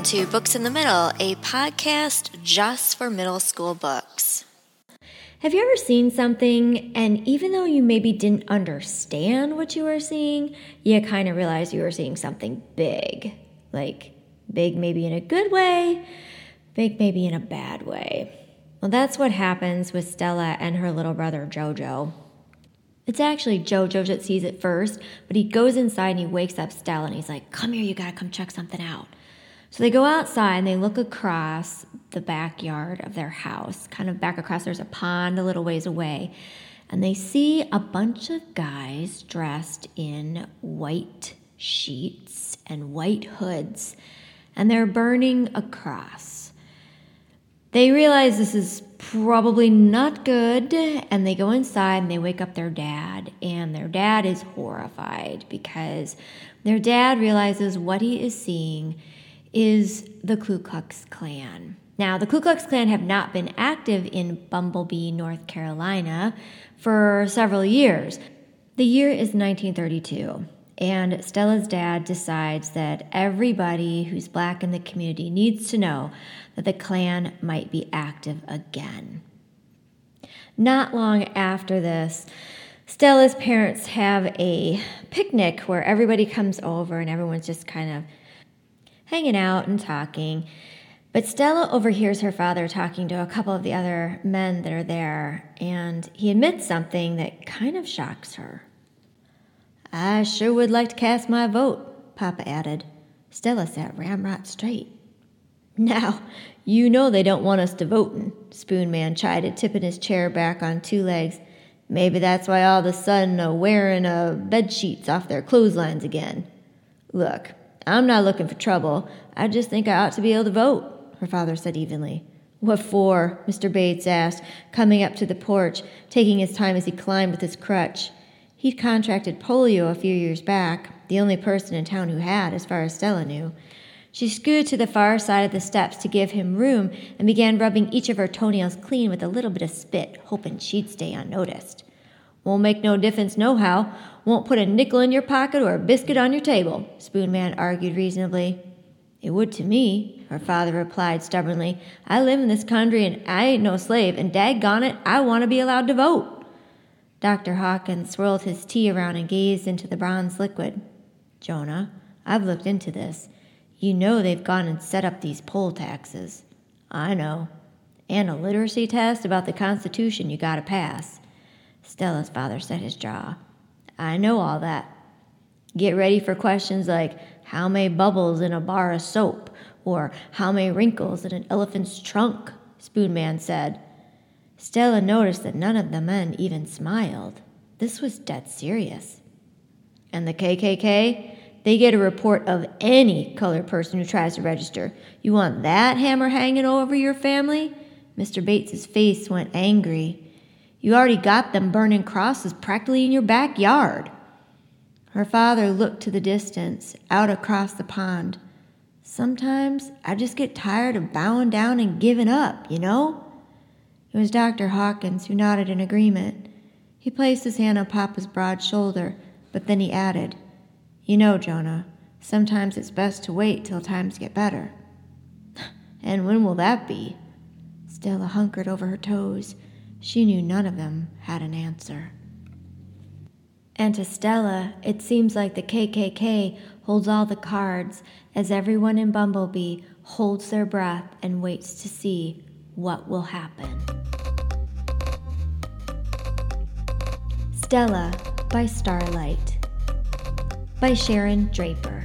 Welcome to Books in the Middle, a podcast just for middle school books. Have you ever seen something and even though you maybe didn't understand what you were seeing, you kind of realized you were seeing something big? Like big maybe in a good way, big maybe in a bad way. Well, that's what happens with Stella and her little brother Jojo. It's actually Jojo that sees it first, but he goes inside and he wakes up Stella and he's like, Come here, you gotta come check something out. So they go outside and they look across the backyard of their house, kind of back across, there's a pond a little ways away. And they see a bunch of guys dressed in white sheets and white hoods, and they're burning a cross. They realize this is probably not good, and they go inside and they wake up their dad. And their dad is horrified because their dad realizes what he is seeing is the Ku Klux Klan. Now, the Ku Klux Klan have not been active in Bumblebee, North Carolina for several years. The year is 1932, and Stella's dad decides that everybody who's black in the community needs to know that the Klan might be active again. Not long after this, Stella's parents have a picnic where everybody comes over and everyone's just kind of hanging out and talking. But Stella overhears her father talking to a couple of the other men that are there, and he admits something that kind of shocks her. I sure would like to cast my vote, Papa added. Stella sat ramrod straight. Now, you know they don't want us to votin', Spoonman chided, tipping his chair back on two legs. Maybe that's why all of a sudden are wearin' uh, bed sheets off their clotheslines again. Look, I'm not looking for trouble. I just think I ought to be able to vote, her father said evenly. What for? Mr. Bates asked, coming up to the porch, taking his time as he climbed with his crutch. He'd contracted polio a few years back, the only person in town who had, as far as Stella knew. She scooted to the far side of the steps to give him room and began rubbing each of her toenails clean with a little bit of spit, hoping she'd stay unnoticed. Won't make no difference nohow. Won't put a nickel in your pocket or a biscuit on your table, Spoonman argued reasonably. It would to me, her father replied stubbornly. I live in this country and I ain't no slave, and daggone it, I want to be allowed to vote. Dr. Hawkins swirled his tea around and gazed into the bronze liquid. Jonah, I've looked into this. You know they've gone and set up these poll taxes. I know. And a literacy test about the Constitution you gotta pass. Stella's father set his jaw. I know all that. Get ready for questions like how many bubbles in a bar of soap or how many wrinkles in an elephant's trunk, Spoonman said. Stella noticed that none of the men even smiled. This was dead serious. And the KKK? They get a report of any colored person who tries to register. You want that hammer hanging over your family? Mr. Bates's face went angry. You already got them burning crosses practically in your backyard. Her father looked to the distance, out across the pond. Sometimes I just get tired of bowing down and giving up, you know? It was Dr. Hawkins who nodded in agreement. He placed his hand on Papa's broad shoulder, but then he added, You know, Jonah, sometimes it's best to wait till times get better. and when will that be? Stella hunkered over her toes. She knew none of them had an answer. And to Stella, it seems like the KKK holds all the cards as everyone in Bumblebee holds their breath and waits to see what will happen. Stella by Starlight by Sharon Draper.